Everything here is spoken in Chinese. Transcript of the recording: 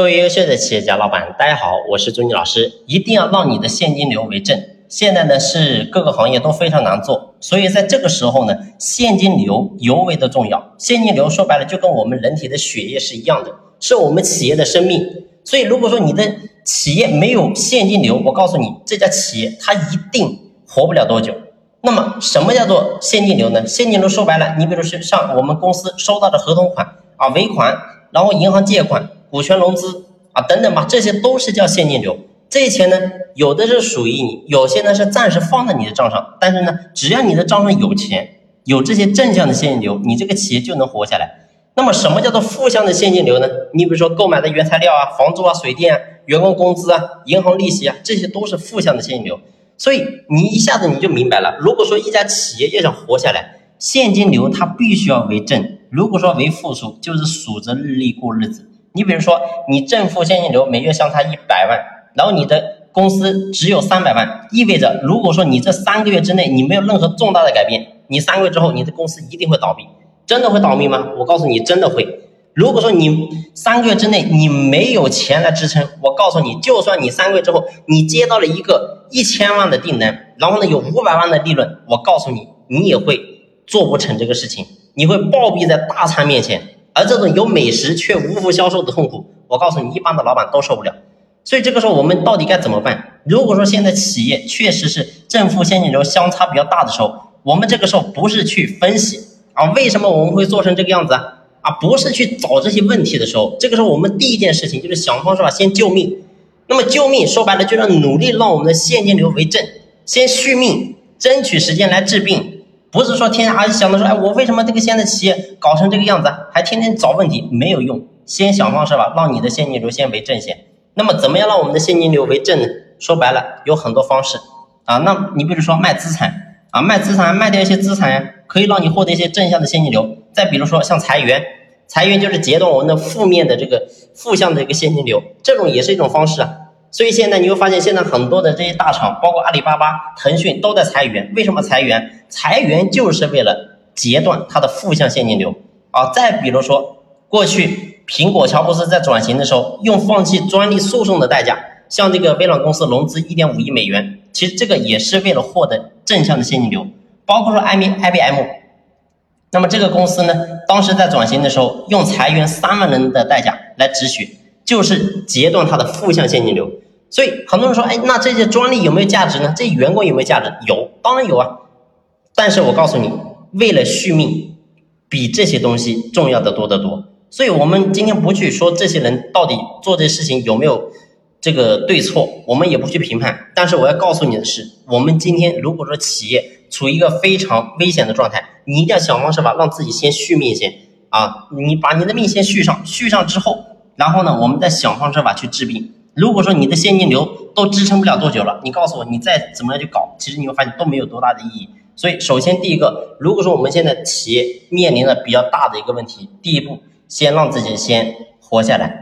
各位优秀的企业家老板，大家好，我是朱妮老师。一定要让你的现金流为正。现在呢是各个行业都非常难做，所以在这个时候呢，现金流尤为的重要。现金流说白了就跟我们人体的血液是一样的，是我们企业的生命。所以如果说你的企业没有现金流，我告诉你，这家企业它一定活不了多久。那么什么叫做现金流呢？现金流说白了，你比如说像我们公司收到的合同款啊、尾款，然后银行借款。股权融资啊，等等吧，这些都是叫现金流。这些钱呢，有的是属于你，有些呢是暂时放在你的账上。但是呢，只要你的账上有钱，有这些正向的现金流，你这个企业就能活下来。那么，什么叫做负向的现金流呢？你比如说购买的原材料啊、房租啊、水电啊、员工工资啊、银行利息啊，这些都是负向的现金流。所以你一下子你就明白了，如果说一家企业要想活下来，现金流它必须要为正。如果说为负数，就是数着日历过日子。你比如说，你正负现金流每月相差一百万，然后你的公司只有三百万，意味着如果说你这三个月之内你没有任何重大的改变，你三个月之后你的公司一定会倒闭。真的会倒闭吗？我告诉你，真的会。如果说你三个月之内你没有钱来支撑，我告诉你，就算你三个月之后你接到了一个一千万的订单，然后呢有五百万的利润，我告诉你，你也会做不成这个事情，你会暴毙在大餐面前。而这种有美食却无福消受的痛苦，我告诉你，一般的老板都受不了。所以这个时候，我们到底该怎么办？如果说现在企业确实是正负现金流相差比较大的时候，我们这个时候不是去分析啊，为什么我们会做成这个样子啊？啊，不是去找这些问题的时候，这个时候我们第一件事情就是想方设法先救命。那么救命说白了，就是努力让我们的现金流为正，先续命，争取时间来治病。不是说天天还想着说，哎，我为什么这个现在企业搞成这个样子，还天天找问题，没有用。先想方设法让你的现金流先为正先。那么怎么样让我们的现金流为正呢？说白了有很多方式啊。那你比如说卖资产啊，卖资产卖掉一些资产呀，可以让你获得一些正向的现金流。再比如说像裁员，裁员就是截断我们的负面的这个负向的一个现金流，这种也是一种方式啊。所以现在你会发现，现在很多的这些大厂，包括阿里巴巴、腾讯，都在裁员。为什么裁员？裁员就是为了截断它的负向现金流啊！再比如说，过去苹果、乔布斯在转型的时候，用放弃专利诉讼的代价，向这个微软公司融资一点五亿美元，其实这个也是为了获得正向的现金流。包括说 I B I B M，那么这个公司呢，当时在转型的时候，用裁员三万人的代价来止血。就是截断它的负向现金流，所以很多人说，哎，那这些专利有没有价值呢？这些员工有没有价值？有，当然有啊。但是我告诉你，为了续命，比这些东西重要的多得多。所以我们今天不去说这些人到底做这些事情有没有这个对错，我们也不去评判。但是我要告诉你的是，我们今天如果说企业处于一个非常危险的状态，你一定要想方设法让自己先续命先啊，你把你的命先续上，续上之后。然后呢，我们再想方设法去治病。如果说你的现金流都支撑不了多久了，你告诉我，你再怎么样去搞，其实你会发现都没有多大的意义。所以，首先第一个，如果说我们现在企业面临了比较大的一个问题，第一步，先让自己先活下来。